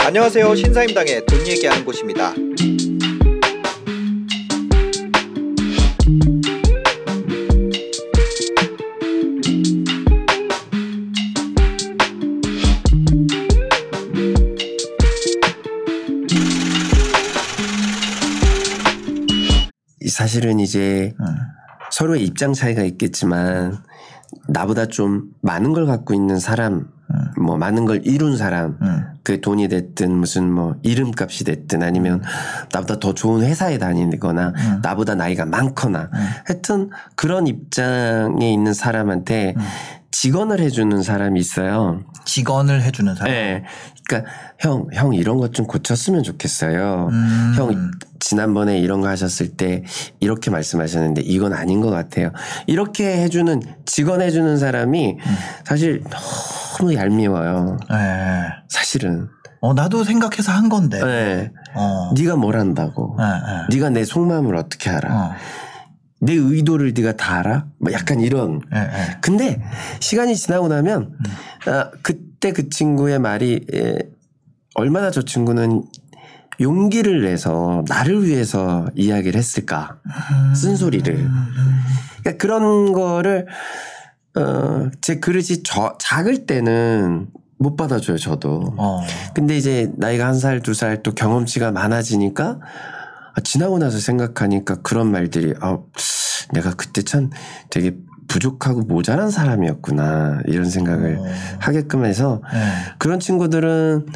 안녕하세요. 신사임당의 돈 얘기하는 곳입니다. 사실은 이제 음. 서로의 입장 차이가 있겠지만 나보다 좀 많은 걸 갖고 있는 사람, 뭐 많은 걸 이룬 사람, 음. 그 돈이 됐든 무슨 뭐 이름값이 됐든 아니면 나보다 더 좋은 회사에 다니거나 음. 나보다 나이가 많거나 하여튼 그런 입장에 있는 사람한테 음. 직언을 해주는 사람이 있어요. 직언을 해주는 사람. 네. 그러니까 형, 형 이런 것 좀 고쳤으면 좋겠어요. 음. 형 지난번에 이런 거 하셨을 때 이렇게 말씀하셨는데 이건 아닌 것 같아요. 이렇게 해주는 직언해주는 사람이 음. 사실 너무 얄미워요. 네. 사실은. 어 나도 생각해서 한 건데. 네. 어. 네가 뭘 한다고. 네, 네. 네 가 내 속마음을 어떻게 알아. 어. 내 의도를 네가 다 알아. 뭐 약간 이런. 네, 네. 근데 시간이 지나고 나면 아, 그때 그 친구의 말이 에, 얼마나 저 친구는 용기를 내서 나를 위해서 이야기를 했을까 쓴소리를 그러니까 그런 거를 어, 제 그릇이 저, 작을 때는 못 받아줘요 저도 어. 근데 이제 나이가 한 살 두 살 또 경험치가 많아지니까 아, 지나고 나서 생각하니까 그런 말들이 아, 내가 그때 참 되게 부족하고 모자란 사람이었구나 이런 생각을 어. 하게끔 해서 네. 그런 친구들은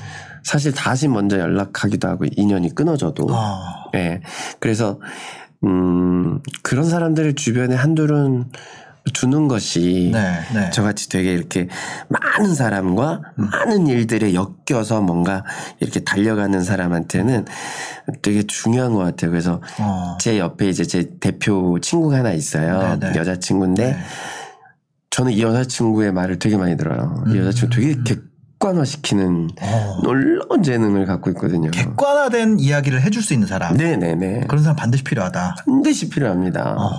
사실 다시 먼저 연락하기도 하고 인연이 끊어져도 어. 예 그래서 음 그런 사람들을 주변에 한둘은 두는 것이 네, 네. 저같이 되게 이렇게 많은 사람과 많은 일들에 엮여서 뭔가 이렇게 달려가는 사람한테는 되게 중요한 것 같아요. 그래서 어. 제 옆에 이제 제 대표 친구가 하나 있어요. 네, 네. 여자친구인데 네. 저는 이 여자친구의 말을 되게 많이 들어요. 이 여자친구 되게 객관화시키는 음. 어. 놀라운 재능을 갖고 있거든요. 객관화된 이야기를 해줄 수 있는 사람. 네네네. 그런 사람 반드시 필요하다. 반드시 필요합니다. 어.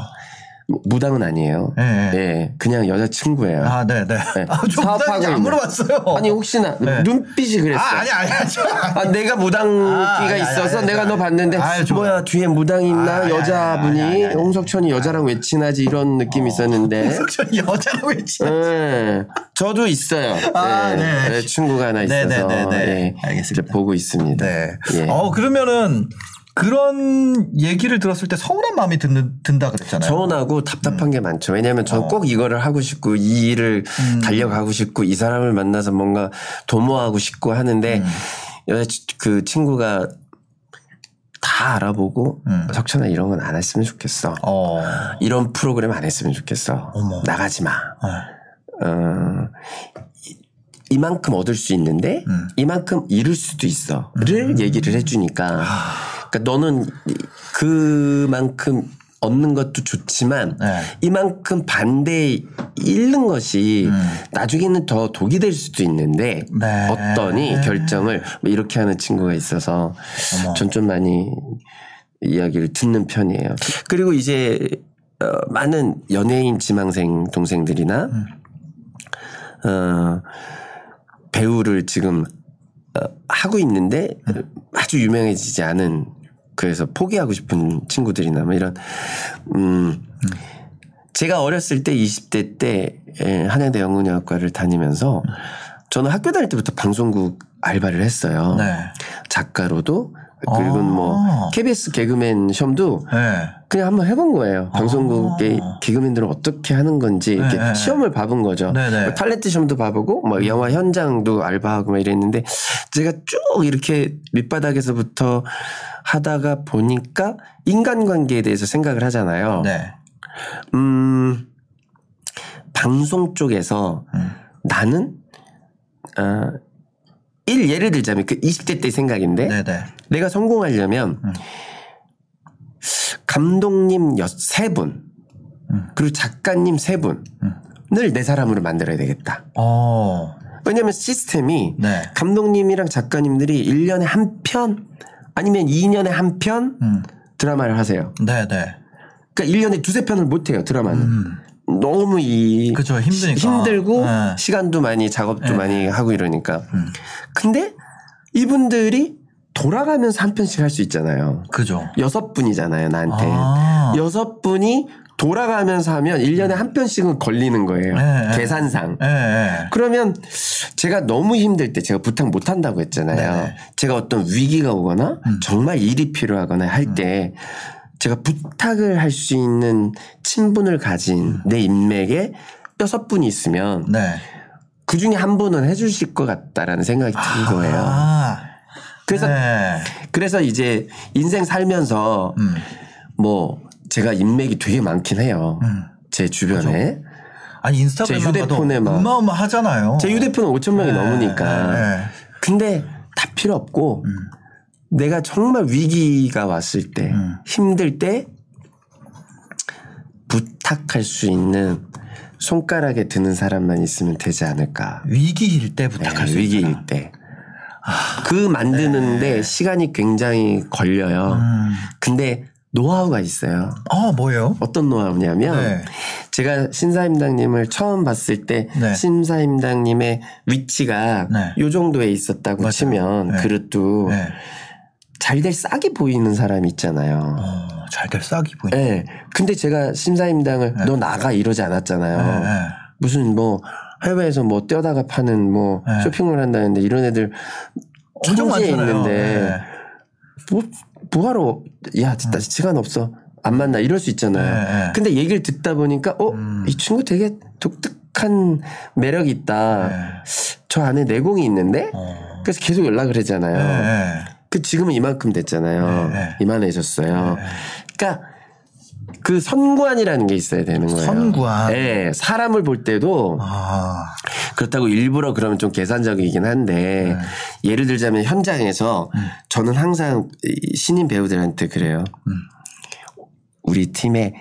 뭐 무당은 아니에요. 네. 네, 그냥 여자친구예요. 아, 네, 네. 네. 아, 좀 사업하고 안. 물어봤어요. 아니 혹시나 네. 눈빛이 그랬어. 아, 아니, 아니, 아니. 아, 내가 무당기가 아, 있어서 아니, 내가. 너 봤는데 좋아요. 뭐야 뒤에 무당 있나 아, 여자분이. 홍석천이 여자랑 왜 친하지 이런 느낌이 있었는데 석천이 여자가 왜 치? 네. 저도 있어요. 아, 네. 네, 친구가 하나 네, 있어서 네, 네, 네. 예, 알겠습니다. 보고 있습니다. 네. 예. 어, 그러면은 그런 얘기를 들었을 때 서운한 마음이 든, 든다 그랬잖아요. 서운하고 답답한 게 많죠. 왜냐하면 저꼭 이거를 하고 싶고 이 일을 달려가고 싶고 이 사람을 만나서 뭔가 도모하고 싶고 하는데 여자 치- 그 친구가 다 알아보고 음. 석천아 이런 건 안 했으면 좋겠어. 어. 이런 프로그램 안 했으면 좋겠어. 어머. 나가지 마. 어. 어, 이- 이만큼 얻을 수 있는데 음. 이만큼 잃을 수도 있어를 얘기를 해주니까 그러니까 너는 이- 그만큼 얻는 것도 좋지만 네. 이만큼 반대에 잃는 것이 음. 나중에는 더 독이 될 수도 있는데 네. 어떠니 결정을 뭐 이렇게 하는 친구가 있어서. 전 좀 많이 이야기를 듣는 편이에요. 그리고 이제 어, 많은 연예인 지망생 동생들이나 음. 어, 배우를 지금 어, 하고 있는데 음. 아주 유명해지지 않은 그래서 포기하고 싶은 친구들이나 뭐 이런 음 제가 어렸을 때 20대 때 에, 한양대 영문영학과를 다니면서 저는 학교 다닐 때부터 방송국 알바를 했어요. 네. 작가로도 그리고 아. 뭐 KBS 개그맨 시험도 네. 그냥 한번 해본 거예요. 방송국의 아. 개그맨들은 어떻게 하는 건지 이렇게 네, 네. 시험을 봐본 거죠. 네, 네. 뭐 탤런트 시험도 봐보고 뭐 영화 현장도 알바하고 막 이랬는데 제가 쭉 이렇게 밑바닥에서부터 하다가 보니까 인간관계에 대해서 생각을 하잖아요. 네. 음, 방송 쪽에서 음. 나는 어, 일 예를 들자면 그 20대 때 생각인데 네, 네. 내가 성공하려면 음. 감독님 여- 세 분, 음. 그리고 작가님 세 분을 내 사람으로 만들어야 되겠다. 어. 왜냐면 시스템이 네. 감독님이랑 작가님들이 1년에 한 편, 아니면 2년에 한편 음. 드라마를 하세요. 네, 네. 그러니까 1년에 두세 편을 못 해요, 드라마는. 너무 이 음. 시- 힘들고 네. 시간도 많이 작업도 네. 많이 하고 이러니까. 음. 근데 이분들이 돌아가면서 한 편씩 할 수 있잖아요. 그죠. 여섯 분이잖아요, 나한테. 아. 여섯 분이 돌아가면서 하면 1년에 한 편씩은 걸리는 거예요. 네, 네. 계산상. 예, 예. 그러면 제가 너무 힘들 때 제가 부탁 못 한다고 했잖아요. 음. 제가 어떤 위기가 오거나 정말 일이 필요하거나 할때 제가 부탁을 할 수 있는 친분을 가진 내 인맥에 여섯 분이 있으면 네. 그 중에 한 분은 해주실 것 같다라는 생각이 든 거예요. 아. 그래서 네. 그래서 이제 인생 살면서 음. 뭐 제가 인맥이 되게 많긴 해요. 음. 제 주변에. 아니 인스타그램만 제 휴대폰에 봐도 막- 어마어마하잖아요. 제 휴대폰은 5천 명이 네, 넘으니까. 네, 네. 근데 다 필요 없고 음. 내가 정말 위기가 왔을 때 음. 힘들 때 부탁할 수 있는 손가락에 드는 사람만 있으면 되지 않을까. 위기일 때 부탁할 네, 수 위기일 있구나. 때. 그 만드는데 시간이 굉장히 걸려요. 음. 근데 노하우가 있어요. 어 뭐예요? 어떤 노하우냐면 네. 제가 신사임당님을 처음 봤을 때 네. 신사임당님의 위치가 네. 요 정도에 있었다고 맞아요. 치면 네. 그릇도 네. 잘 될 싹이 보이는 사람이 있잖아요. 어, 잘될 싹이 보이네. 예. 근데 제가 신사임당을 너 나가 이러지 않았잖아요. 네, 네. 무슨 뭐 해외에서 뭐 떼어다가 파는 뭐 네. 쇼핑몰 한다는데 이런 애들 엄청 많잖아요. 있는데 네. 뭐 뭐하러 야 진짜 시간 없어 안 만나 이럴 수 있잖아요. 네, 네. 근데 얘기를 듣다 보니까 어이 음. 친구 되게 독특한 매력이 있다. 네. 저 안에 내공이 있는데 어. 그래서 계속 연락을 하잖아요. 네, 네. 그 지금은 이만큼 됐잖아요. 네, 네. 이만해졌어요. 네. 그러니까 그 선구안이라는 게 있어야 되는 거예요. 선구안. 네, 사람을 볼 때도 아. 그렇다고 일부러 그러면 좀 계산적이긴 한데 네. 예를 들자면 현장에서 음. 저는 항상 이 신인 배우들한테 그래요. 음. 우리 팀의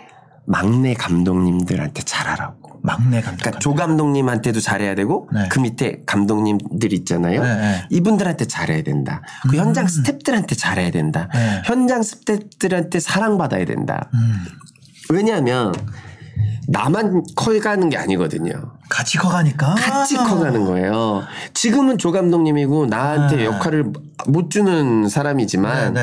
막내 감독님들한테 잘하라고. 막내 감독. 그러니까 조 감독님한테도 잘해야 되고 네. 그 밑에 감독님들 있잖아요. 네, 네. 이분들한테 잘해야 된다. 그 음. 현장 스탭들한테 잘해야 된다. 네. 현장 스탭들한테 사랑받아야 된다. 음. 왜냐하면 나만 커가는 게 아니거든요. 같이 커가니까. 같이 커가는 거예요. 지금은 조 감독님이고 나한테 네. 역할을 못 주는 사람이지만.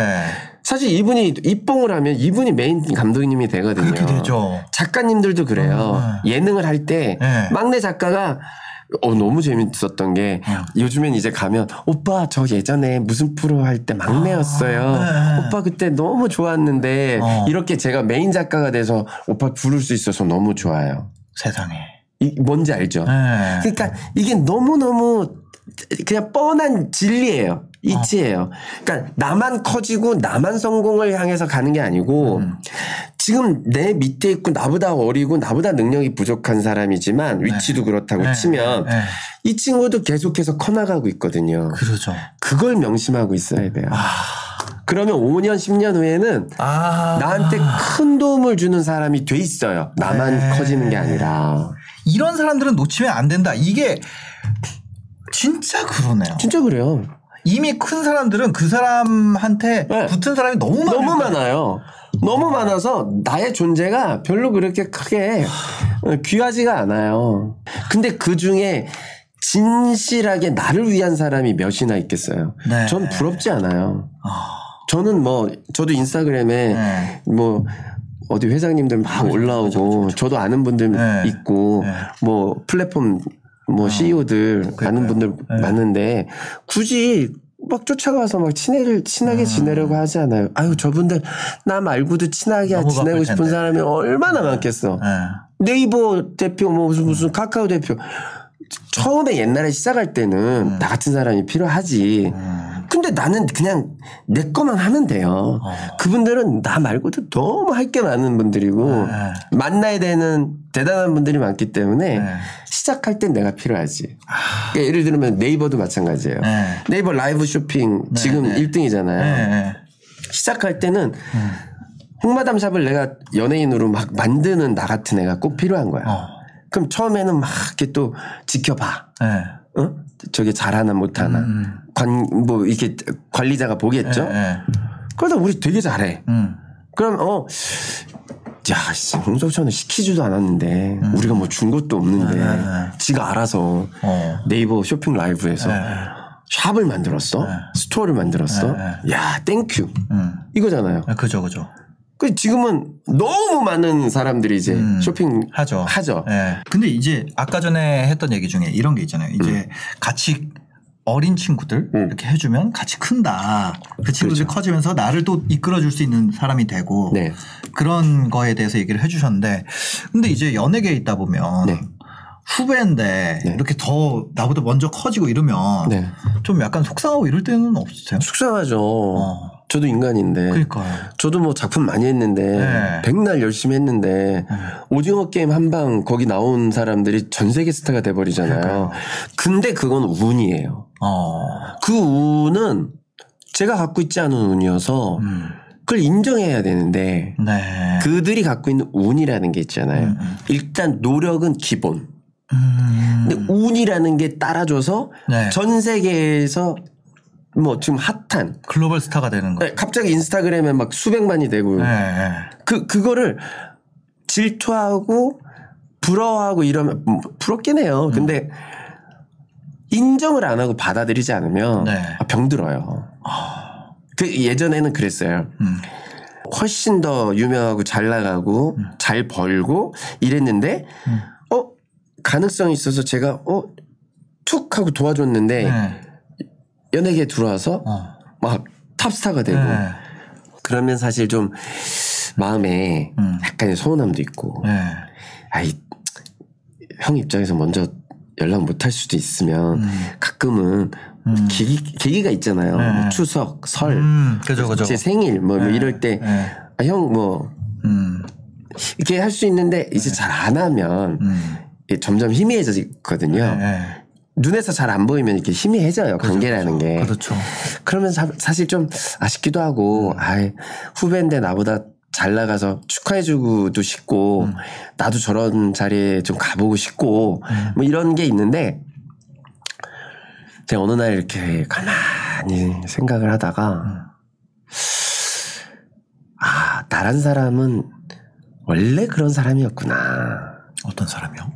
사실 이분이 입봉을 하면 이분이 메인 감독님이 되거든요. 그렇게 되죠. 작가님들도 그래요. 예능을 할때 네. 막내 작가가 어 너무 재밌었던 게 어. 요즘엔 이제 가면 오빠 저 예전에 무슨 프로 할 때 막내였어요. 아, 네. 오빠 그때 너무 좋았는데 어. 이렇게 제가 메인 작가가 돼서 오빠 부를 수 있어서 너무 좋아요. 세상에. 이 뭔지 알죠? 네. 그러니까 이게 너무너무 그냥 뻔한 진리예요. 이치예요. 그러니까 나만 커지고 나만 성공을 향해서 가는 게 아니고 음. 지금 내 밑에 있고 나보다 어리고 나보다 능력이 부족한 사람이지만 위치도 그렇다고 네. 치면 네. 이 친구도 계속해서 커나가고 있거든요. 그러죠. 그걸 명심하고 있어야 돼요. 그러면 5년, 10년 후에는 아. 나한테 큰 도움을 주는 사람이 돼 있어요. 나만 네. 커지는 게 아니라. 이런 사람들은 놓치면 안 된다. 이게 진짜 그러네요. 진짜 그래요. 이미 큰 사람들은 그 사람한테 네. 붙은 사람이 너무 많아요. 너무 많아요. 너무 많아서 나의 존재가 별로 그렇게 크게 어, 귀하지가 않아요. 근데 그 중에 진실하게 나를 위한 사람이 몇이나 있겠어요. 네. 전 부럽지 않아요. 아, 저는 뭐 저도 인스타그램에 네. 뭐 어디 회장님들 막 올라오고 저도 아는 분들 네. 있고 네. 뭐 플랫폼 뭐 CEO들 아는 분들 네. 많은데 굳이 막 쫓아가서 막 친해를 친하게 지내려고 하지 않아요. 아유 저분들 나 말고도 친하게 음. 지내고 싶은 텐데. 사람이 얼마나 많겠어. 네. 네이버 대표 뭐 무슨 무슨 카카오 대표 처음에 옛날에 시작할 때는 나 같은 사람이 필요하지. 음. 근데 나는 그냥 내 거만 하면 돼요. 어. 그분들은 나 말고도 너무 할 게 많은 분들이고 네. 만나야 되는 대단한 분들이 많기 때문에 네. 시작할 땐 내가 필요하지. 그러니까 예를 들면 네이버도 마찬가지예요. 네. 네이버 라이브 쇼핑 지금 네. 1등이잖아요. 네. 네. 시작할 때는 홍마담 샵을 내가 연예인으로 막 만드는 나 같은 애가 꼭 필요한 거야. 어. 그럼 처음에는 막 이렇게 또 지켜봐. 네. 어? 저게 잘하나 못하나. 음. 관, 뭐, 이렇게 관리자가 보겠죠? 네. 그러다 우리 되게 잘해. 음. 그럼, 어, 야, 씨, 홍석천은 시키지도 않았는데 우리가 뭐 준 것도 없는데 네. 지가 알아서 어. 네이버 쇼핑 라이브에서 네. 샵을 만들었어, 스토어를 만들었어. 네, 야, thank you 음. 이거잖아요. 아, 그죠, 그죠. 그 지금은 너무 많은 사람들이 이제 음. 쇼핑 하죠. 하죠. 예. 근데 이제 아까 전에 했던 얘기 중에 이런 게 있잖아요. 이제 같이 어린 친구들 음. 이렇게 해주면 같이 큰다. 그 친구들이 커지면서 나를 또 이끌어줄 수 있는 사람이 되고 네. 그런 거에 대해서 얘기를 해주셨는데 근데 이제 연예계에 있다 보면 네. 후배인데 네. 이렇게 더 나보다 먼저 커지고 이러면 네. 좀 약간 속상하고 이럴 때는 없으세요? 속상하죠. 어. 저도 인간인데. 그러니까요. 저도 뭐 작품 많이 했는데 네. 백날 열심히 했는데 오징어 게임 한 방 거기 나온 사람들이 전 세계 스타가 돼 버리잖아요. 근데 그건 운이에요. 어. 그 운은 제가 갖고 있지 않은 운이어서 음. 그걸 인정해야 되는데 네. 그들이 갖고 있는 운이라는 게 있잖아요. 음, 음. 일단 노력은 기본. 음. 근데 운이라는 게 따라줘서 네. 전 세계에서 뭐 지금 핫한 글로벌 스타가 되는 거. 네, 갑자기 인스타그램에 막 수백만이 되고 네. 네. 그 그거를 질투하고 부러워하고 이러면 음, 부럽긴 해요. 근데 인정을 안 하고 받아들이지 않으면 네. 아, 병들어요. 그 예전에는 그랬어요. 음. 훨씬 더 유명하고 잘 나가고 잘 벌고 이랬는데 어 가능성이 있어서 제가 어툭 하고 도와줬는데 네. 연예계에 들어와서 어. 막 탑스타가 되고 네. 그러면 사실 좀 마음에 음. 약간의 서운함도 있고 네. 아이 형 입장에서 먼저 연락 못 할 수도 있으면 가끔은 음. 계기, 계기가 있잖아요. 네. 뭐 추석, 설, 음, 그죠, 그죠. 제 생일 뭐, 뭐 네. 이럴 때 네. 아, 형뭐 음. 이렇게 할 수 있는데 이제 잘 안 하면 음. 점점 희미해지거든요. 네. 눈에서 잘 안 보이면 이렇게 희미해져요. 관계라는 게. 그렇죠. 그러면 사, 사실 좀 아쉽기도 하고, 음. 아이, 후배인데 나보다 잘 나가서 축하해주고도 싶고, 음. 나도 저런 자리에 좀 가보고 싶고, 음. 뭐 이런 게 있는데, 제가 어느 날 이렇게 가만히 생각을 하다가, 음. 아, 나란 사람은 원래 그런 사람이었구나. 어떤 사람이요?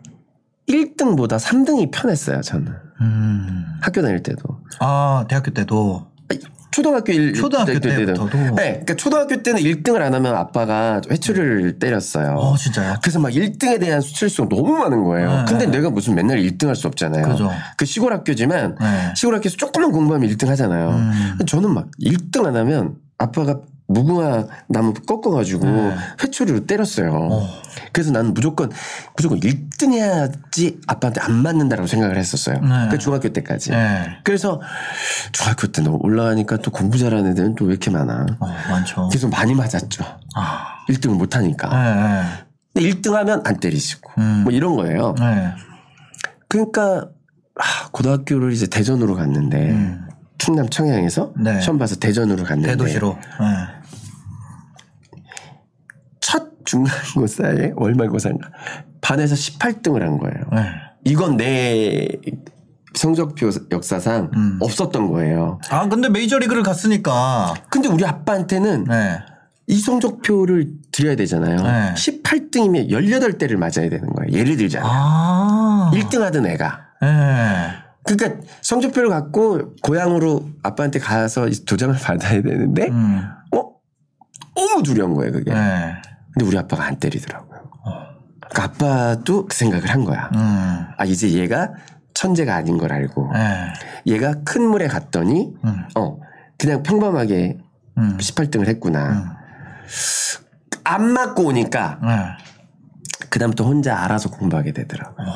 1등보다 3등이 편했어요, 저는. 음. 학교 다닐 때도. 아, 대학교 때도. 초등학교 1 초등학교 때부터도? 네, 그러니까 초등학교 때는 1등을 안 하면 아빠가 회초리를 때렸어요. 어, 진짜요? 그래서 막 1등에 대한 수치수가 너무 많은 거예요. 네, 근데 네. 내가 무슨 맨날 1등 할 수 없잖아요. 그죠. 그 시골 학교지만 네. 시골 학교에서 조금만 공부하면 1등 하잖아요. 음. 저는 막 1등 안 하면 아빠가 무궁화 나무 꺾어가지고 네. 회초리로 때렸어요. 어. 그래서 나는 무조건 무조건 1등 해야지 아빠한테 안 맞는다라고 생각을 했었어요. 네. 그 중학교 때까지. 네. 그래서 중학교 때 너무 올라가니까 또 공부 잘하는 애들은 또 왜 이렇게 많아. 어, 많죠. 그래서 많이 맞았죠. 아. 1등을 못하니까. 네. 근데 1등 하면 안 때리시고. 음. 뭐 이런 거예요. 네. 네. 그러니까 아, 고등학교를 이제 대전으로 갔는데 음. 충남 청양에서 네. 시험 봐서 대전으로 갔는데 대도시로. 네. 첫 중간고사에 월말고사인가 반에서 18등을 한 거예요. 네. 이건 내 성적표 역사상 음. 없었던 거예요. 아, 근데 메이저리그를 갔으니까. 근데 우리 아빠한테는 네. 이 성적표를 드려야 되잖아요. 네. 18등이면 18대를 맞아야 되는 거예요. 예를 들자면. 아. 1등 하던 애가. 네. 그러니까 성적표를 갖고 고향으로 아빠한테 가서 이 도장을 받아야 되는데 음. 어? 너무 두려운 거예요, 그게. 네. 근데 우리 아빠가 안 때리더라고요. 그러니까 아빠도 그 생각을 한 거야. 음. 아, 이제 얘가 천재가 아닌 걸 알고 네. 얘가 큰 물에 갔더니 음. 어, 그냥 평범하게 음. 18등을 했구나. 음. 안 맞고 오니까 네. 그다음부터 혼자 알아서 공부하게 되더라고요.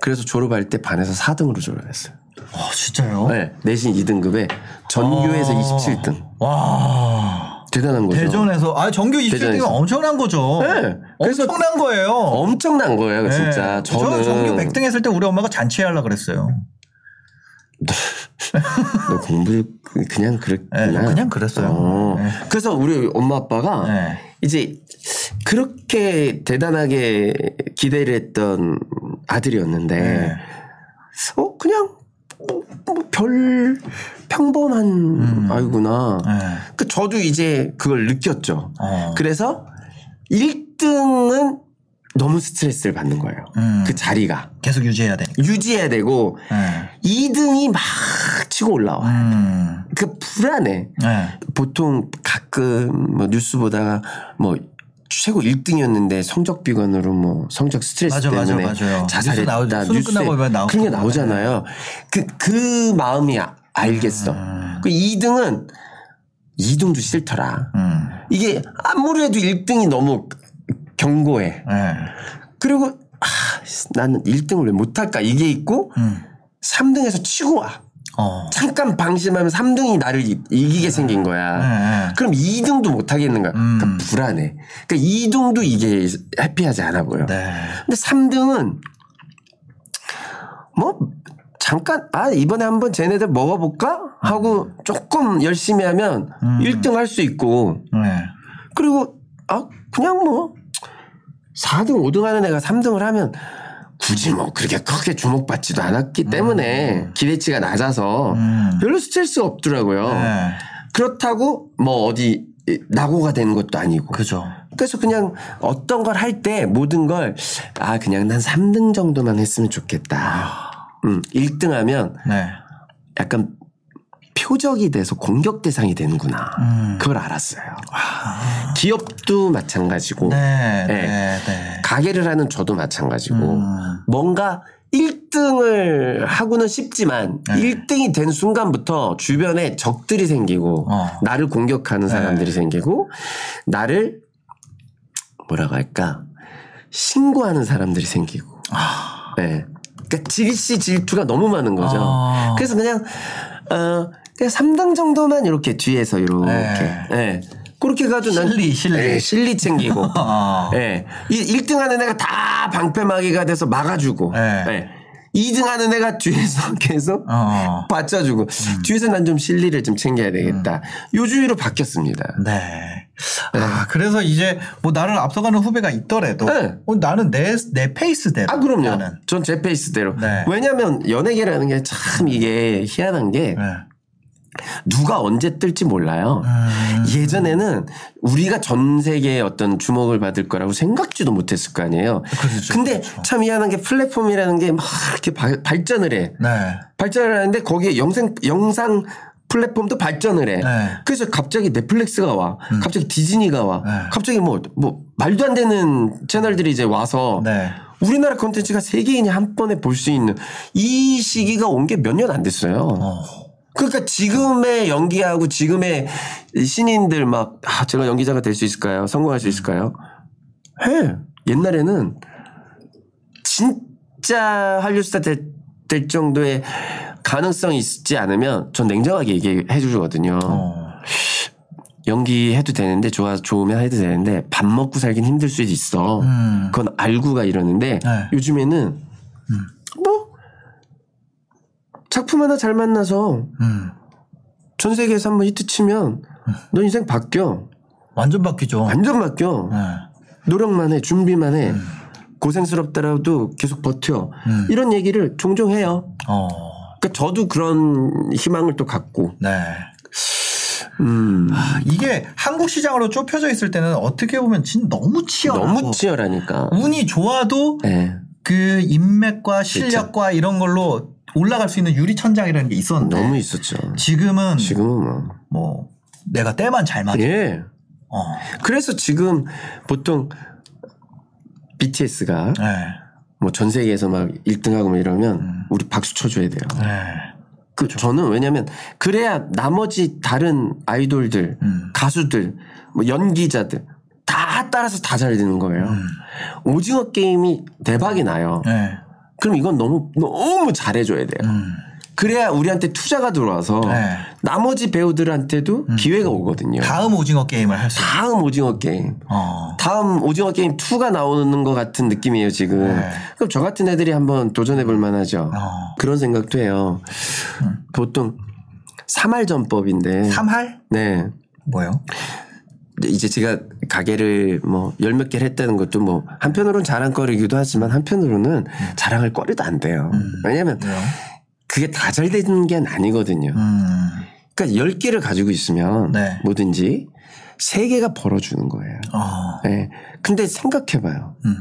그래서 졸업할 때 반에서 4등으로 졸업했어요. 어, 진짜요? 네, 내신 2등급에 전교에서 아. 27등. 와. 대단한 거죠. 대전에서 아 27등이면 대전에서. 엄청난 거죠. 네. 엄청난 거예요. 엄청난 거예요, 네. 진짜. 저 저는 전교 100등 했을 때 우리 엄마가 잔치하려 그랬어요. 너 공부 그냥 그랬구나. 네, 그냥 그랬어요. 어. 네. 그래서 우리 엄마 아빠가 네. 이제 그렇게 대단하게 기대를 했던 아들이었는데 네. 어 그냥 별 평범한 음. 아이구나. 네. 그 저도 이제 그걸 느꼈죠. 어. 그래서 1등 1등은 너무 스트레스를 받는 거예요. 음. 그 자리가 계속 유지해야 되니까. 유지해야 되고 네. 2등이 막 치고 올라와. 음. 그 불안해. 네. 보통 가끔 뭐 뉴스 보다가 뭐 최고 1등이었는데 성적 비관으로 뭐 성적 스트레스 맞아, 맞아, 때문에 맞아요. 뉴스 자살했다. 나오죠. 수능 끝나고 보면 나오고. 그런 게 나오잖아요. 그, 그 마음이 아- 알겠어. 그 2등은 2등도 싫더라. 음. 이게 아무래도 1등이 너무 견고해. 네. 그리고 아, 나는 1등을 왜 못할까 이게 있고 음. 3등에서 치고 와. 어. 잠깐 방심하면 3등이 나를 이- 이기게 생긴 거야. 네, 네. 그럼 2등도 못 하겠는 거야. 음. 그러니까 불안해. 그러니까 2등도 이게 해피하지 않아 보여. 네. 근데 3등은 뭐 잠깐 아 이번에 한번 쟤네들 먹어볼까 하고 조금 열심히 하면 음. 1등 할 수 있고 네. 그리고 아 그냥 뭐 4등 5등 하는 애가 3등을 하면 굳이 뭐 그렇게 크게 주목받지도 않았기 때문에 기대치가 낮아서 음. 별로 스트레스가 없더라고요. 네. 그렇다고 뭐 어디 낙오가 되는 것도 아니고. 그죠. 그래서 그냥 어떤 걸 할 때 모든 걸 아 그냥 난 3등 정도만 했으면 좋겠다. 음, 1등 하면 네. 약간 표적이 돼서 공격 대상이 되는구나. 음. 그걸 알았어요. 기업도 마찬가지고 네. 네. 네. 네. 가게를 하는 저도 마찬가지고 음. 뭔가 1등을 하고는 싶지만 네. 1등이 된 순간부터 주변에 적들이 생기고 어. 나를 공격하는 네. 사람들이 생기고 나를 뭐라고 할까 신고하는 사람들이 생기고 아. 네. 그러니까 질시 질투가 너무 많은 거죠. 아. 그래서 그냥 어 그냥 3등 정도만 이렇게 뒤에서 이렇게 네. 네. 그렇게 가도 난 실리, 실리. 네, 실리 챙기고 아. 예. 이 1등 하는 애가 다 방패막이가 돼서 막아주고. 네. 예. 2등 하는 애가 뒤에서 계속 어. 받쳐주고. 음. 뒤에서 난 좀 실리를 좀 챙겨야 되겠다. 요 주의로 바뀌었습니다. 네. 아, 그래서 이제 뭐 나를 앞서가는 후배가 있더라도 네. 어, 나는 내, 내 페이스대로. 아, 그럼요. 전 제 페이스대로. 네. 왜냐면 연예계라는 게 참 이게 희한한 게 네. 누가 언제 뜰지 몰라요. 음. 예전에는 우리가 전 세계에 어떤 주목을 받을 거라고 생각지도 못했을 거 아니에요. 그렇죠, 근데 그렇죠. 참 희한한 게 플랫폼이라는 게 막 이렇게 발- 발전을 해. 네. 발전을 하는데 거기에 영상 영상 플랫폼도 발전을 해. 네. 음. 그래서 갑자기 넷플릭스가 와. 갑자기 디즈니가 와. 네. 갑자기 뭐, 뭐, 말도 안 되는 채널들이 이제 와서 네. 우리나라 컨텐츠가 세계인이 한 번에 볼 수 있는 이 시기가 온 게 몇 년 안 됐어요. 어. 그러니까 지금의 연기하고 지금의 신인들 막, 아, 제가 연기자가 될 수 있을까요? 성공할 수 있을까요? 해. 옛날에는 진짜 한류 스타 될, 될 정도의 가능성이 있지 않으면 전 냉정하게 얘기해 주거든요. 어. 연기 해도 되는데 좋아 좋으면 해도 되는데 밥 먹고 살긴 힘들 수도 있어. 음. 그건 알고가 이러는데 네. 요즘에는 뭐 작품 하나 잘 만나서 음. 전 세계에서 한번 히트 치면 너 인생 바뀌어. 완전 바뀌죠. 완전 바뀌어. 네. 노력만 해, 준비만 해. 음. 고생스럽더라도 계속 버텨. 이런 얘기를 종종 해요. 어. 그러니까 저도 그런 희망을 또 갖고. 네. 음. 아, 이게 한국 시장으로 좁혀져 있을 때는 어떻게 보면 진 너무 치열하고 너무 치열하니까. 운이 좋아도 네. 그 인맥과 실력과 이런 걸로 올라갈 수 있는 유리 천장이라는 게 있었는데 너무 있었죠. 지금은 지금은 뭐. 뭐 내가 때만 잘 맞아. 예. 어. 그래서 지금 보통 BTS가 네. 뭐전 세계에서 막 1등하고 뭐 이러면 음. 우리 박수 쳐줘야 돼요. 네. 그 저는 왜냐면 그래야 나머지 다른 아이돌들, 음. 가수들, 뭐 연기자들 다 따라서 다 잘 되는 거예요. 음. 오징어 게임이 대박이 나요. 네. 그럼 이건 너무 너무 잘해줘야 돼요. 음. 그래야 우리한테 투자가 들어와서 네. 나머지 배우들한테도 기회가 오거든요. 다음 오징어 게임을 할 수. 있 다음 오징어 게임. 어. 다음 오징어 게임 2가 나오는 것 같은 느낌이에요, 지금. 네. 그럼 저 같은 애들이 한번 도전해 볼 만하죠. 어. 그런 생각도 해요. 보통 삼할전법인데. 삼할? 네. 뭐요? 이제 제가 가게를 뭐 열 몇 개를 했다는 것도 뭐 한편으로는 자랑거리기도 하지만 한편으로는 자랑할 거리도 안 돼요. 왜냐면 왜요? 그게 다 잘 되는 게 아니거든요. 음. 그러니까 열 개를 가지고 있으면 네. 뭐든지 세계가 벌어주는 거예요. 어. 예. 근데 생각해봐요. 음.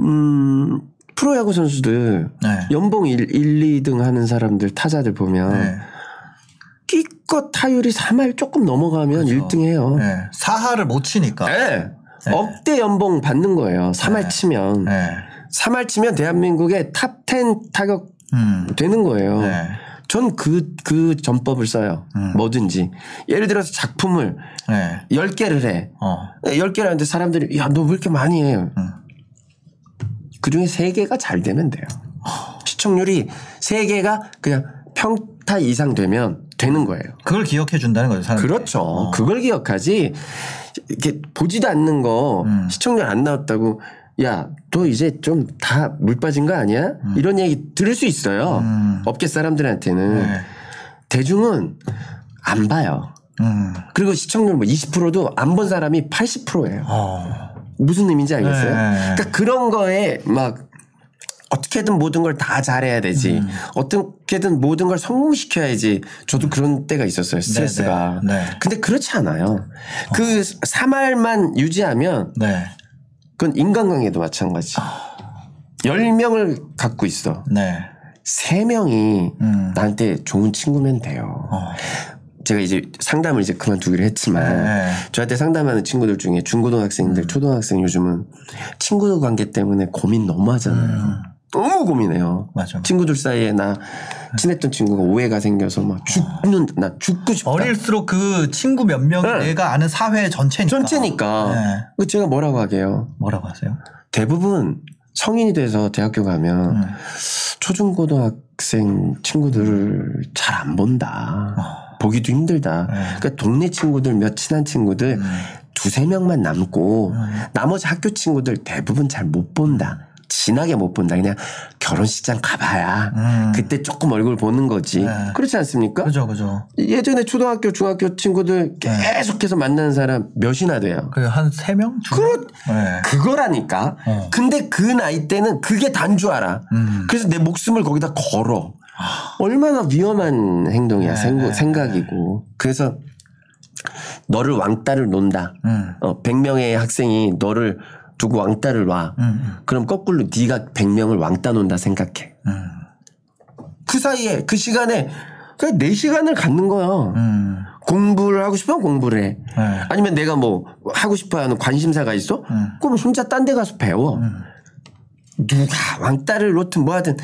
음, 프로야구 선수들 네. 연봉 1, 1, 2등 하는 사람들 타자들 보면 네. 끼껏 타율이 3할 조금 넘어가면 그렇죠. 1등 해요. 네. 사하를 못 치니까. 네. 억대 연봉 받는 거예요. 3할 네. 치면. 네. 3할 치면 대한민국의 top 10 타격 음. 되는 거예요. 네. 전 그, 그 전법을 써요. 음. 뭐든지. 예를 들어서 작품을 네. 10개를 해. 어. 10개를 하는데 사람들이, 야, 너 왜 이렇게 많이 해? 음. 그 중에 3개가 잘 되면 돼요. 시청률이 3개가 그냥 평타 이상 되면 되는 거예요. 그걸 기억해 준다는 거죠, 사람. 그렇죠. 어. 그걸 기억하지. 이렇게 보지도 않는 거 음. 시청률 안 나왔다고 야, 너 이제 좀 다 물 빠진 거 아니야? 이런 얘기 들을 수 있어요. 음. 업계 사람들한테는. 네. 대중은 안 봐요. 음. 그리고 시청률 뭐 20%도 안 본 사람이 80%예요. 어. 무슨 의미인지 알겠어요? 네. 그러니까 그런 거에 막 어떻게든 모든 걸 다 잘해야 되지. 음. 어떻게든 모든 걸 성공시켜야지. 저도 그런 때가 있었어요. 스트레스가. 네, 네. 네. 근데 그렇지 않아요. 그 3할만 유지하면 네. 그건 인간관계도 마찬가지. 10명을 갖고 있어. 네. 3명이 음. 나한테 좋은 친구면 돼요. 어. 제가 이제 상담을 이제 그만두기로 했지만 네. 저한테 상담하는 친구들 중에 중고등학생들, 초등학생 요즘은 친구 관계 때문에 고민 너무 하잖아요. 너무 고민해요. 맞아. 친구들 사이에 나 친했던 친구가 오해가 생겨서 막 죽는 나 죽고 싶다. 어릴수록 그 친구 몇 명이 네. 내가 아는 사회 전체니까. 전체니까. 네. 그 제가 뭐라고 하게요? 뭐라고 하세요? 대부분 성인이 돼서 대학교 가면 음. 초중고등학생 친구들을 잘 안 본다. 보기도 힘들다. 네. 그러니까 동네 친구들 몇 친한 친구들 두세 명만 남고 나머지 학교 친구들 대부분 잘 못 본다. 진하게 못 본다. 그냥 결혼식장 가봐야 음. 그때 조금 얼굴 보는 거지. 네. 그렇지 않습니까? 그죠, 그죠. 예전에 초등학교, 중학교 친구들 계속해서 만나는 사람 몇이나 돼요. 그한세 명? 두 명? 네. 그거라니까. 어. 근데 그 나이 때는 그게 단 줄 알아. 음. 그래서 내 목숨을 거기다 걸어. 얼마나 위험한 행동이야. 네, 생- 네, 생각이고. 그래서 너를 왕따를 논다. 음. 어, 100명의 학생이 너를 두고 왕따를 놔. 음. 그럼 거꾸로 네가 100명을 왕따 논다 생각해. 음. 그 사이에 그 시간에 그냥 내 시간을 갖는 거야. 음. 공부를 하고 싶으면 공부를 해. 네. 아니면 내가 뭐 하고 싶어 하는 관심사가 있어? 음. 그럼 혼자 딴 데 가서 배워. 누가 왕따를 놓든 뭐 하든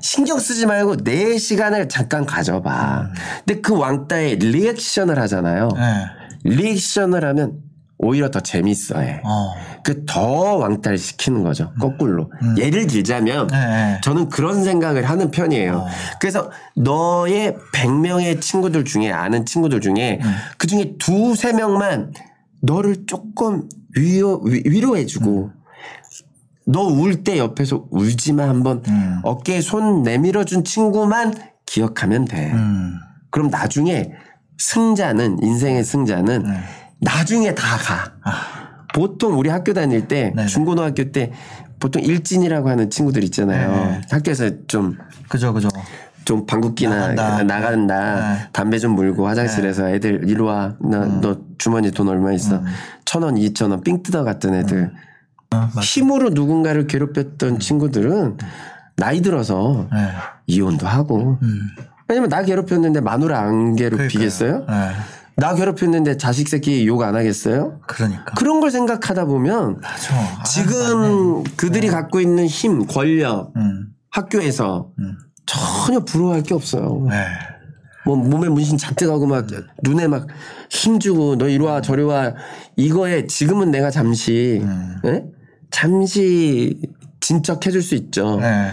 신경 쓰지 말고 내 시간을 잠깐 가져봐. 근데 그 왕따에 리액션을 하잖아요. 네. 리액션을 하면 오히려 더 재밌어 해. 어. 그더 왕따를 시키는 거죠. 거꾸로. 예를 들자면 네, 네. 저는 그런 생각을 하는 편이에요. 그래서 너의 100명의 친구들 중에 아는 친구들 중에 그 중에 두세 명만 너를 조금 위로, 위- 위로해주고 너울 때 옆에서 울지만 한번 음. 어깨에 손 내밀어준 친구만 기억하면 돼. 음. 그럼 나중에 승자는 인생의 승자는 네. 나중에 다 가. 보통 우리 학교 다닐 때 아. 네네. 중고등학교 때 보통 일진이라고 하는 친구들 있잖아요. 네. 학교에서 좀 그죠, 그죠. 좀 방귀끼나 나간다. 나간다. 네. 담배 좀 물고 화장실에서 애들 이리 와. 나너 주머니 돈 얼마 있어? 음. 천 원, 이천 원, 삥 뜯어 갔던 애들. 힘으로 누군가를 괴롭혔던 친구들은 나이 들어서 네. 이혼도 하고. 음. 왜냐면 나 괴롭혔는데 마누라 안 괴롭히겠어요? 네. 나 괴롭혔는데 자식 새끼 욕 안 하겠어요? 그러니까. 그런 걸 생각하다 보면 맞아. 아, 지금 그들이 갖고 있는 힘, 권력, 음. 학교에서 음. 전혀 부러워할 게 없어요. 네. 뭐 몸에 문신 잔뜩 하고 막 눈에 막 힘주고 너 이리 와 저리 와 이거에 지금은 내가 잠시 음. 예? 잠시 진척해줄 수 있죠. 네.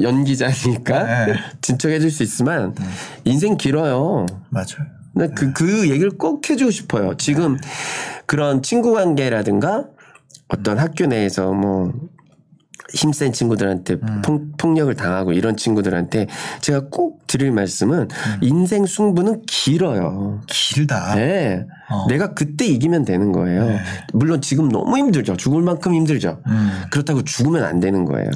연기자니까 네. 진척해줄 수 있지만 인생 길어요. 맞아요. 근데 그, 그 얘기를 꼭 해주고 싶어요. 지금 그런 친구 관계라든가 어떤 학교 내에서 뭐 힘센 친구들한테 폭, 폭력을 당하고 이런 친구들한테 제가 꼭 드릴 말씀은 인생 승부는 길어요. 길다. 네. 어. 내가 그때 이기면 되는 거예요. 네. 물론 지금 너무 힘들죠. 죽을 만큼 힘들죠. 음. 그렇다고 죽으면 안 되는 거예요.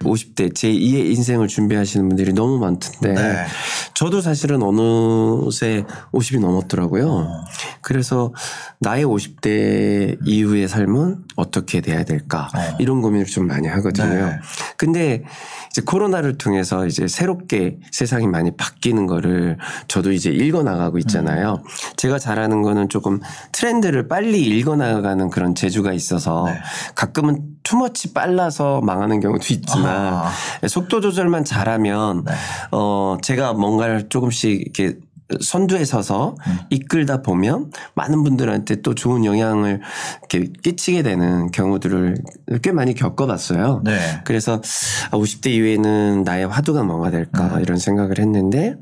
50대 제2의 인생을 준비하시는 분들이 너무 많던데 네. 저도 사실은 어느새 50이 넘었더라고요. 어. 그래서 나의 50대 이후의 삶은 어떻게 돼야 될까 어. 이런 고민을 좀 많이 하거든요. 네. 근데 이제 코로나를 통해서 이제 새롭게 세상이 많이 바뀌는 거를 저도 이제 읽어 나가고 있잖아요. 음. 제가 잘하는 거는 조금 트렌드를 빨리 읽어 나가는 그런 재주가 있어서 네. 가끔은 투머치 빨라서 망하는 경우도 있지만 아. 속도 조절만 잘하면 네. 어 제가 뭔가를 조금씩 이렇게 선두에 서서 음. 이끌다 보면 많은 분들한테 또 좋은 영향을 이렇게 끼치게 되는 경우들을 꽤 많이 겪어봤어요. 네. 그래서 50대 이후에는 나의 화두가 뭐가 될까 음. 이런 생각을 했는데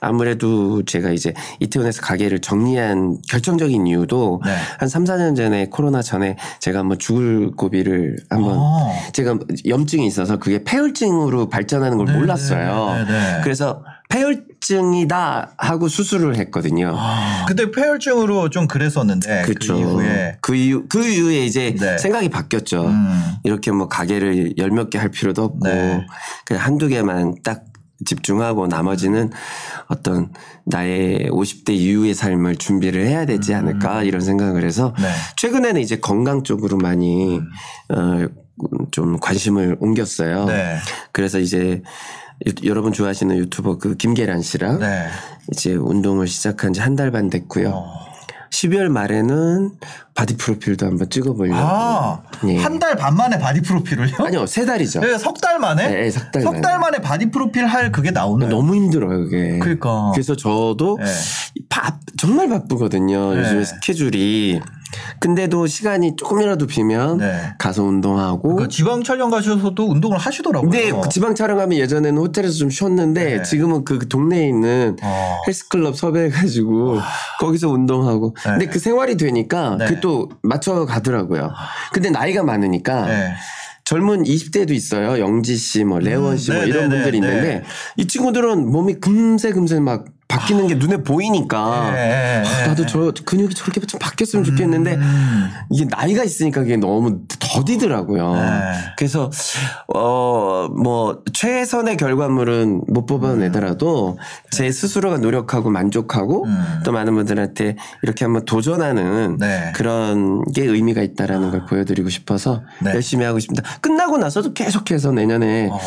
아무래도 제가 이제 이태원에서 가게를 정리한 결정적인 이유도 네. 한 3, 4년 전에 코로나 전에 제가 한번 죽을 고비를 한번 어. 제가 염증이 있어서 그게 폐혈증으로 발전하는 걸 네, 몰랐어요. 네, 네, 네. 그래서 폐혈증이다 하고 수술을 했거든요. 아, 그때 폐혈증으로 좀 그랬었는데 그렇죠. 그 이후에 그 이후 그 이후에 이제 네. 생각이 바뀌었죠. 음. 이렇게 뭐 가게를 열 몇 개 할 필요도 없고 네. 그냥 한두 개만 딱 집중하고 나머지는 어떤 나의 50대 이후의 삶을 준비를 해야 되지 않을까 이런 생각을 해서 네. 최근에는 이제 건강 쪽으로 많이 어, 좀 관심을 옮겼어요. 네. 그래서 이제 유- 여러분 좋아하시는 유튜버 그 김계란 씨랑 네. 이제 운동을 시작한 지 한 달 반 됐고요. 어. 12월 말에는 바디 프로필도 한번 찍어보려고. 아, 예. 한달 반 만에 바디 프로필을요? 아니요, 세 달이죠. 네, 석달 만에? 네, 석달 만에. 만에 바디 프로필 할 그게 나오네. 너무 힘들어요, 그게. 그러니까. 그래서 저도 네. 바, 정말 바쁘거든요. 네. 요즘에 스케줄이. 근데도 시간이 조금이라도 비면 네. 가서 운동하고. 그 지방 촬영 가셔서도 운동을 하시더라고요. 그 지방 촬영하면 예전에는 호텔에서 좀 쉬었는데 네. 지금은 그 동네에 있는 어. 헬스클럽 섭외해가지고 거기서 운동하고. 네. 근데 그 생활이 되니까 네. 그또 맞춰 가더라고요. 근데 나이가 많으니까 네. 젊은 20대도 있어요. 영지 씨, 뭐 레원 씨, 뭐 네, 이런 네, 분들이 네, 있는데 네. 이 친구들은 몸이 금세 금세 막 바뀌는 게 눈에 보이니까 네, 아, 네, 나도 네. 저 근육이 저렇게 좀 바뀌었으면 좋겠는데 음. 이게 나이가 있으니까 그게 너무 더디더라고요. 네. 그래서 어 뭐 최선의 결과물은 못 뽑아내더라도 제 스스로가 노력하고 만족하고 음. 또 많은 분들한테 이렇게 한번 도전하는 네. 그런 게 의미가 있다라는 걸 보여드리고 싶어서 네. 열심히 하고 있습니다. 끝나고 나서도 계속해서 내년에 어.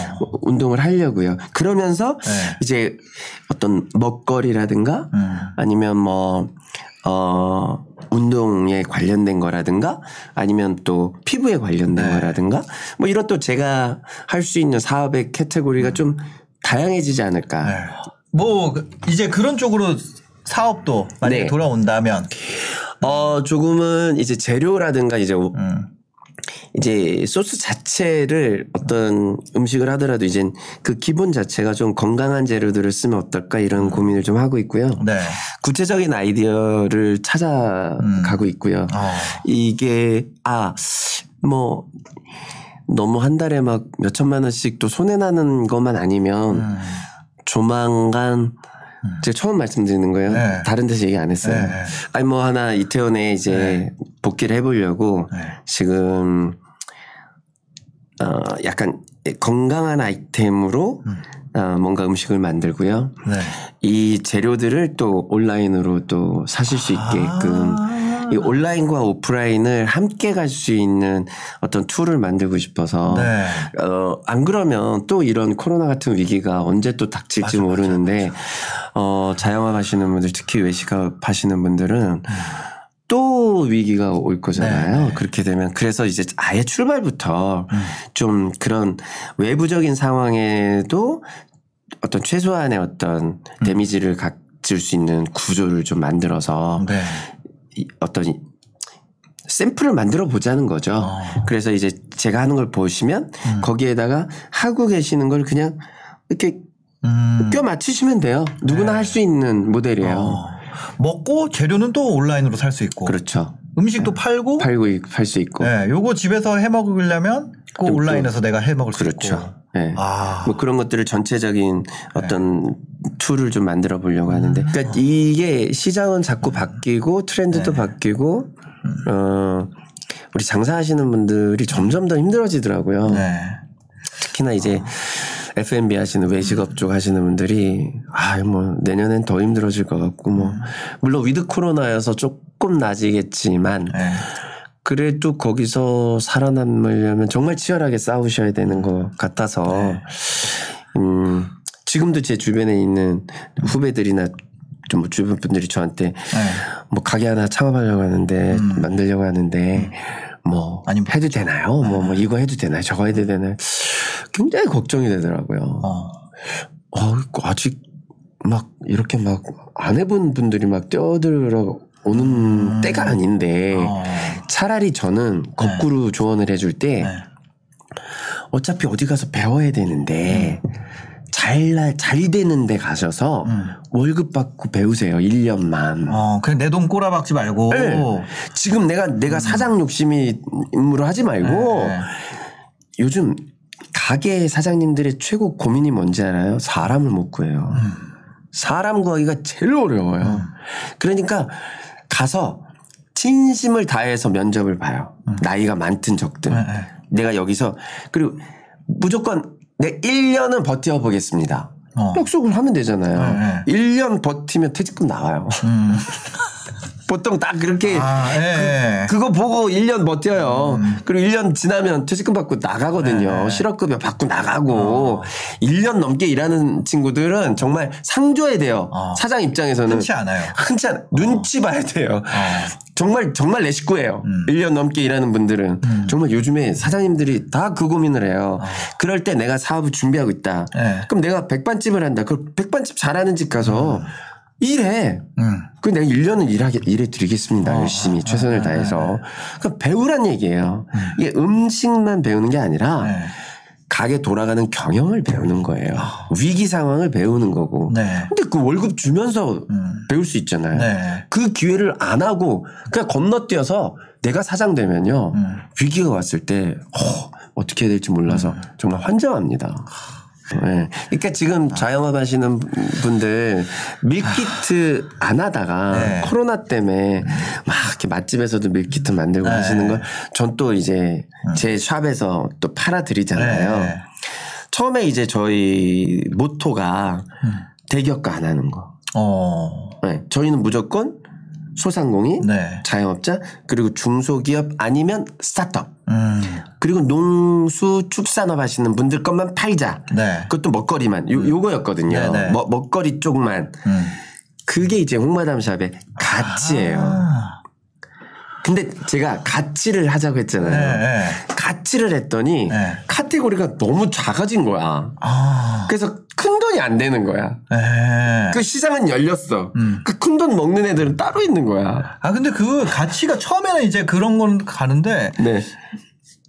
운동을 하려고요. 그러면서 네. 이제 어떤 먹 거리라든가 음. 아니면 뭐, 어, 운동에 관련된 거라든가 아니면 또 피부에 관련된 네. 거라든가 뭐 이런 또 제가 할 수 있는 사업의 카테고리가 좀 다양해지지 않을까. 네. 뭐 그- 이제 그런 쪽으로 사업도 만약에 네. 돌아온다면 어, 조금은 이제 재료라든가 이제 오- 음. 이제 소스 자체를 어떤 음식을 하더라도 이제 그 기본 자체가 좀 건강한 재료들을 쓰면 어떨까 이런 고민을 좀 하고 있고요. 네. 구체적인 아이디어를 찾아가고 있고요. 어. 이게 아 뭐 너무 한 달에 막 몇 천만 원씩 또 손해 나는 것만 아니면 음. 조만간 제가 처음 말씀드리는 거예요. 네. 다른 데서 얘기 안 했어요. 네. 아니 뭐 하나 이태원에 이제 네. 복귀를 해보려고 네. 지금 어 약간 건강한 아이템으로 음. 어, 뭔가 음식을 만들고요. 네. 이 재료들을 또 온라인으로 또 사실 수 있게끔 아. 이 온라인과 오프라인을 함께 갈 수 있는 어떤 tool을 만들고 싶어서 네. 어, 안 그러면 또 이런 코로나 같은 위기가 언제 또 닥칠지 맞아, 맞아, 모르는데 어, 자영업 하시는 분들 특히 외식업 하시는 분들은 또 위기가 올 거잖아요. 음. 네. 그렇게 되면 그래서 이제 아예 출발부터 음. 좀 그런 외부적인 상황에도 어떤 최소한의 어떤 음. damage를 갖을 수 있는 구조를 좀 만들어서 네. 이 어떤 이 샘플을 만들어 보자는 거죠. 어. 그래서 이제 제가 하는 걸 보시면 음. 거기에다가 하고 계시는 걸 그냥 이렇게 음. 껴 맞추시면 돼요. 누구나 네. 할수 있는 모델이에요. 어. 먹고 재료는 또 온라인으로 살 수 있고 그렇죠. 음식도 팔고 팔고 팔 수 있고. 네, 요거 집에서 해 먹으려면 꼭또 온라인에서 내가 해 먹을 수 그렇죠. 있고. 네. 아. 뭐 그런 것들을 전체적인 어떤 tool을 좀 만들어 보려고 하는데, 그러니까 이게 시장은 자꾸 바뀌고 트렌드도 네. 바뀌고, 어, 우리 장사하시는 분들이 점점 더 힘들어지더라고요. 네. 특히 특히나 이제 F&B 하시는 외식업 쪽 하시는 분들이 아 뭐 내년엔 더 힘들어질 것 같고 뭐 물론 with 코로나여서 조금 나아지겠지만 네. 그래도 거기서 살아남으려면 정말 치열하게 싸우셔야 되는 것 같아서 음 지금도 제 주변에 있는 후배들이나 좀뭐 주변 분들이 저한테 네. 뭐 가게 하나 창업하려고 하는데 만들려고 하는데 뭐 아니, 뭐 해도 되나요? 뭐뭐 이거 해도 되나요? 저거 해도 되나요? 굉장히 걱정이 되더라고요. 어. 어, 아직 막 이렇게 막 안 해본 분들이 막 뛰어들어 오는 때가 아닌데 어. 차라리 저는 거꾸로 조언을 해줄 때 네. 어차피 어디 가서 배워야 되는데 잘, 잘 되는 데 가셔서 음. 월급 받고 배우세요. 1년만. 어, 그냥 내 돈 꼬라박지 말고. 네. 지금 내가, 내가 사장 욕심이 임무로 하지 말고 네. 요즘 가게 사장님들의 최고 고민이 뭔지 알아요? 사람을 못 구해요. 음. 사람 구하기가 제일 어려워요. 그러니까 가서 진심을 다해서 면접을 봐요. 나이가 많든 적든. 음. 네, 네. 내가 여기서 그리고 무조건 내 1년은 버텨보겠습니다. 어. 약속을 하면 되잖아요. 네, 1년 버티면 퇴직금 나와요. 음. 보통 딱 그렇게 아, 예. 그 거 보고 1년 버텨요. 음. 그리고 1년 지나면 퇴직금 받고 나가거든요. 네. 실업급여 받고 나가고. 어. 1년 넘게 일하는 친구들은 정말 상줘야 돼요. 어. 사장 입장에서는. 흔치 않아요. 흔치 않, 눈치 봐야 돼요. 정말, 정말 내 식구예요. 음. 1년 넘게 일하는 분들은. 정말 요즘에 사장님들이 다 그 고민을 해요. 어. 그럴 때 내가 사업을 준비하고 있다. 네. 그럼 내가 백반집을 한다. 그 백반집 잘하는 집 가서 일해. 음. 그 내가 1년은 일하게, 일해 드리겠습니다. 어, 열심히 어, 최선을 어, 다해서. 그 배우란 얘기예요. 이게 음식만 배우는 게 아니라 네. 가게 돌아가는 경영을 배우는 거예요. 위기 상황을 배우는 거고. 아. 네. 근데 그 월급 주면서 음. 배울 수 있잖아요. 네. 그 기회를 안 하고 그냥 건너뛰어서 내가 사장 되면요. 음. 위기가 왔을 때 어, 어떻게 해야 될지 몰라서 음. 정말 환장합니다. 네. 그러니까 지금 자영업 하시는 분들 밀키트 안 하다가 네. 코로나 때문에 막 이렇게 맛집에서도 밀키트 만들고 네. 하시는 걸 전 또 이제 제 샵에서 또 팔아 드리잖아요. 네. 처음에 이제 저희 모토가 음. 대기업 거 안 하는 거. 어. 네, 저희는 무조건 소상공인, 네. 자영업자, 그리고 중소기업 아니면 스타트업, 음. 그리고 농수 축산업 하시는 분들 것만 팔자. 네. 그것도 먹거리만 요, 요거였거든요. 네네. 먹, 먹거리 쪽만. 음. 그게 이제 홍마담 샵의 가치예요. 아. 근데 제가 가치를 하자고 네. 했잖아요. 네. 가치를 했더니 네. 카테고리가 너무 작아진 거야. 아. 그래서 큰 돈이 안 되는 거야. 네. 그 시장은 열렸어. 음. 그큰 돈 먹는 애들은 따로 있는 거야. 아 근데 그 가치가 처음에는 이제 그런 건 가는데 네.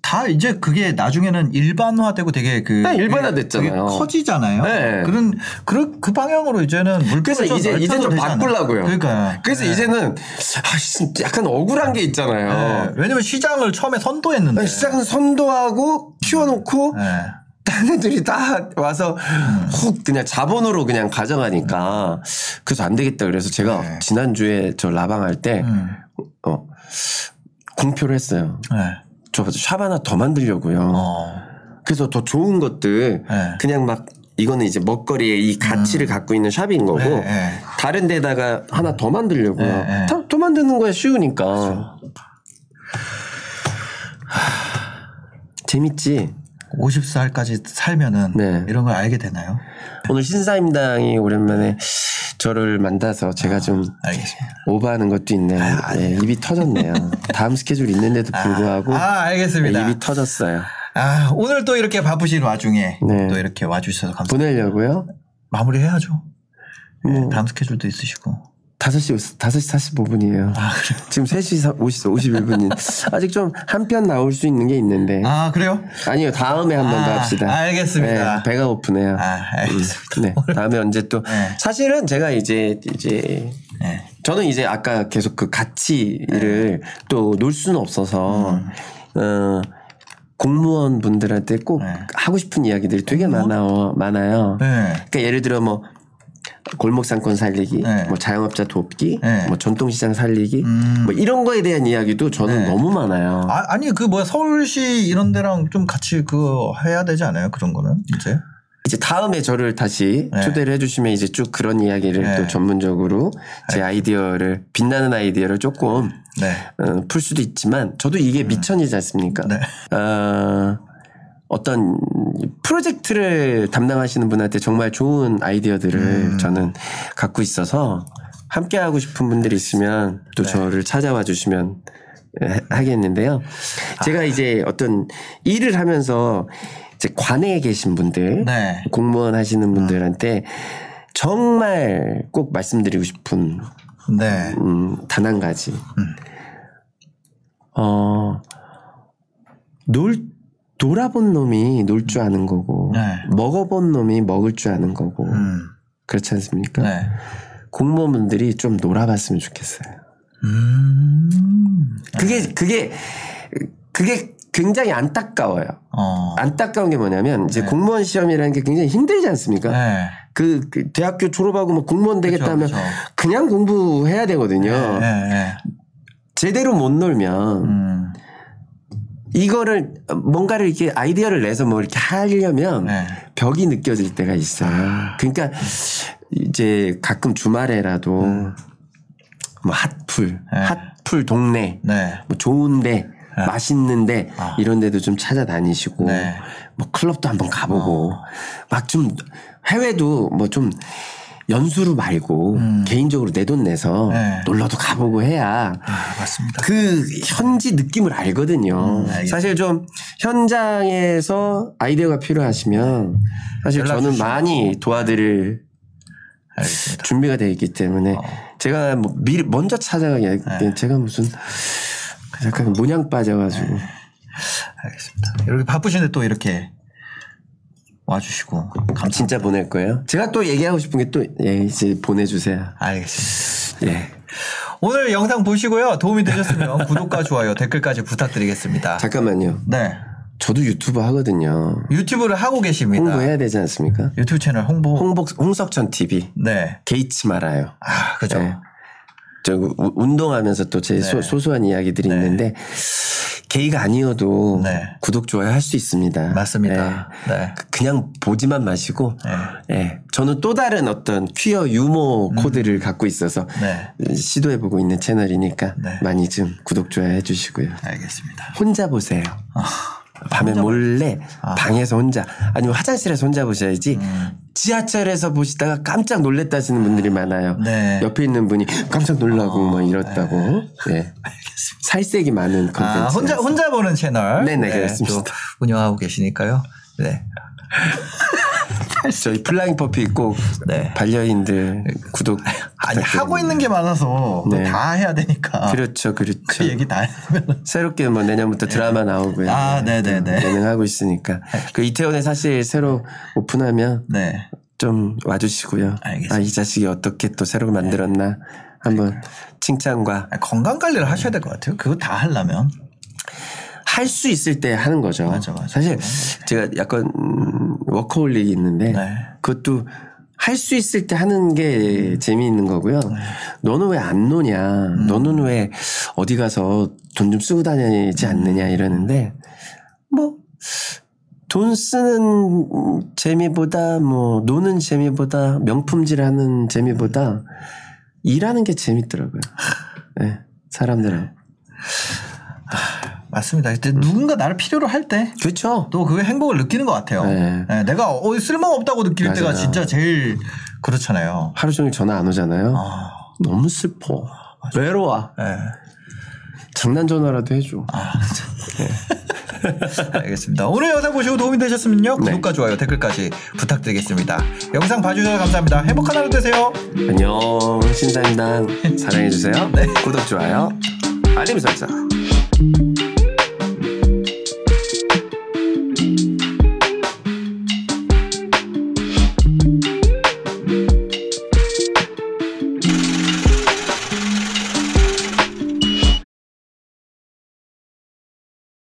다 이제 그게 나중에는 일반화되고 되게 그 네, 일반화됐잖아요. 그게 커지잖아요. 네. 그런 그런 그 방향으로 이제는 그래서 좀 이제 이제 좀? 바꾸려고요. 그러니까 그래서 네. 이제는 아, 씨, 약간 억울한 게 있잖아요. 네. 왜냐면 시장을 처음에 선도했는데 시장은 선도하고 키워놓고 네. 딴 애들이 다 와서 훅 그냥 자본으로 그냥 가져가니까 그래서 안 되겠다 그래서 제가 네. 지난 주에 저 라방 할때 음. 어, 공표를 했어요. 네. 저샵 하나 더 만들려고요. 어. 그래서 더 좋은 것들 네. 그냥 막 이거는 이제 먹거리의 이 가치를 갖고 있는 샵인 거고 네, 네. 다른 데다가 하나 더 만들려고요. 네, 네. 더, 더 만드는 거야 쉬우니까. 재밌지. 50살까지 살면은 네. 이런 걸 알게 되나요? 오늘 신사임당이 오랜만에 저를 만나서 제가 좀 알겠습니다. 오버하는 것도 있네요. 네, 입이 터졌네요. 다음 스케줄 있는데도 불구하고 아, 알겠습니다. 입이 터졌어요. 아, 오늘 또 이렇게 바쁘신 와중에 네. 또 이렇게 와주셔서 감사합니다. 보내려고요. 마무리해야죠. 네, 뭐 다음 스케줄도 있으시고. 5시, 5시 45분이에요. 아, 그래요? 지금 3시 50, 51분인. 아직 좀 한 편 나올 수 있는 게 있는데. 아, 그래요? 아니요, 다음에 한 번더 아, 합시다. 알겠습니다. 네, 배가 고프네요. 아, 알겠습니다. 네, 다음에 언제 또. 네. 사실은 제가 이제, 이제, 네. 저는 이제 아까 계속 그 가치를 또 놓을 수는 없어서, 어, 공무원 분들한테 꼭 네. 하고 싶은 이야기들이 되게 많아, 많아요. 네. 그러니까 예를 들어 뭐, 골목 상권 살리기, 네. 뭐 자영업자 돕기, 네. 뭐 전통시장 살리기, 음. 뭐 이런 거에 대한 이야기도 저는 네. 너무 많아요. 아, 아니 그 뭐야 서울시 이런 데랑 좀 같이 그 해야 되지 않아요? 그런 거는 이제. 이제 다음에 저를 다시 네. 초대를 해주시면 이제 쭉 그런 이야기를 네. 또 전문적으로 제 아이디어를 빛나는 아이디어를 조금 네. 어, 풀 수도 있지만 저도 이게 미천이지 않습니까? 네. 어, 어떤 프로젝트를 담당하시는 분한테 정말 좋은 아이디어들을 음. 저는 갖고 있어서 함께 하고 싶은 분들이 있으면 또 네. 저를 찾아와 주시면 하- 하겠는데요. 제가 이제 어떤 일을 하면서 이제 관내에 계신 분들, 네. 공무원 하시는 분들한테 정말 꼭 말씀드리고 싶은 네. 음, 단 한 가지. 어, 놀, 놀아본 놈이 놀 줄 아는 거고, 네. 먹어본 놈이 먹을 줄 아는 거고, 음. 그렇지 않습니까? 네. 공무원분들이 좀 놀아봤으면 좋겠어요. 음. 그게, 그게, 그게 굉장히 안타까워요. 어. 안타까운 게 뭐냐면, 이제 공무원 시험이라는 게 굉장히 힘들지 않습니까? 네. 그, 그 대학교 졸업하고 뭐 공무원 되겠다 그쵸, 하면 그쵸. 그냥 공부해야 되거든요. 네. 네. 제대로 못 놀면 음. 이거를 뭔가를 이렇게 아이디어를 내서 뭐 이렇게 하려면 네. 벽이 느껴질 때가 있어요. 그러니까 이제 가끔 주말에라도 뭐 핫풀, 음. 네. 핫풀 동네, 네. 뭐 좋은데 맛있는데 아. 이런 데도 좀 찾아다니시고 네. 뭐 클럽도 한번 가보고 막좀 해외도 뭐좀 연수로 말고 개인적으로 내 돈 내서 음. 네. 놀러도 가보고 해야 아, 맞습니다. 그 현지 느낌을 알거든요. 음. 사실 좀 현장에서 아이디어가 필요하시면 사실 저는 주시면. 많이 도와드릴 알겠습니다. 준비가 되어 있기 때문에 어. 제가 뭐 미리 먼저 찾아가게 네. 제가 무슨 약간 모냥 빠져가지고 알겠습니다. 이렇게 바쁘신데 또 이렇게 와주시고 감사. 진짜 보낼 거예요. 제가 또 얘기하고 싶은 게 또 예, 이제 보내주세요. 알겠습니다. 예. 오늘 영상 보시고요. 도움이 되셨으면 구독과 좋아요, 댓글까지 부탁드리겠습니다. 잠깐만요. 네. 저도 유튜브 하거든요. 유튜브를 하고 계십니다. 홍보해야 되지 않습니까? 유튜브 채널 홍보. 홍복 홍석천 TV 네. 게이츠 말아요. 아, 그죠. 네. 저 우- 운동하면서 또제 네. 소소한 이야기들이 있는데 게이가 아니어도 네. 구독 좋아요 할 수 있습니다. 맞습니다. 네. 네. 그냥 보지만 마시고 네. 예. 저는 또 다른 어떤 퀴어 유머 코드를 갖고 있어서 네. 시도해보고 있는 채널이니까 네. 많이 좀 구독 좋아요 해주시고요. 알겠습니다. 혼자 보세요. 밤에 몰래 아. 방에서 혼자 아니면 화장실에서 혼자 보셔야지 음. 지하철에서 보시다가 깜짝 놀랬다시는 분들이 많아요. 네. 옆에 있는 분이 깜짝 놀라고 어, 뭐 이렇다고. 네. 살색이 많은 콘텐츠. 아, 혼자 혼자 보는 채널. 네네, 그렇습니다. 또 운영하고 계시니까요. 네. 저희 Flying Puppy 꼭 네. 반려인들 구독. 아니. 하고 있는 게 많아서 네. 다 해야 되니까. 그렇죠, 그렇죠. 그 얘기 다 하면 새롭게 뭐 내년부터 드라마 나오고요. 아, 네네네. 예능 하고 있으니까. 그 이태원에 사실 새로 오픈하면 네. 좀 와주시고요. 알겠습니다. 아, 이 자식이 어떻게 또 새로 만들었나 한번 칭찬과 아니, 건강 관리를 하셔야 될 것 같아요. 그거 다 하려면. 할 수 있을 때 하는 거죠. 맞아, 맞아. 사실 제가 약간 음, 워커홀릭이 있는데 네. 그것도 할 수 있을 때 하는 게 재미있는 거고요. 네. 너는 왜 안 노냐? 음. 너는 왜 어디 가서 돈 좀 쓰고 다니지 않느냐 이러는데 뭐 돈 쓰는 재미보다 뭐 노는 재미보다 명품질하는 재미보다 일하는 게 재밌더라고요. 네, 사람들은 맞습니다. 근데 누군가 나를 필요로 할때또 그렇죠. 그 행복을 느끼는 것 같아요. 네. 네, 내가 어, 쓸모없다고 느낄 맞아요. 때가 진짜 제일 그렇잖아요. 하루 종일 전화 안 오잖아요. 아, 너무 슬퍼. 외로워. 네. 장난 전화라도 해줘. 아, 알겠습니다. 오늘 영상 보시고 도움이 되셨으면요. 네. 구독과 좋아요, 댓글까지 부탁드리겠습니다. 영상 봐주셔서 감사합니다. 행복한 하루 되세요. 안녕. 신사임당 사랑해주세요. 구독, 좋아요. 알림 설정.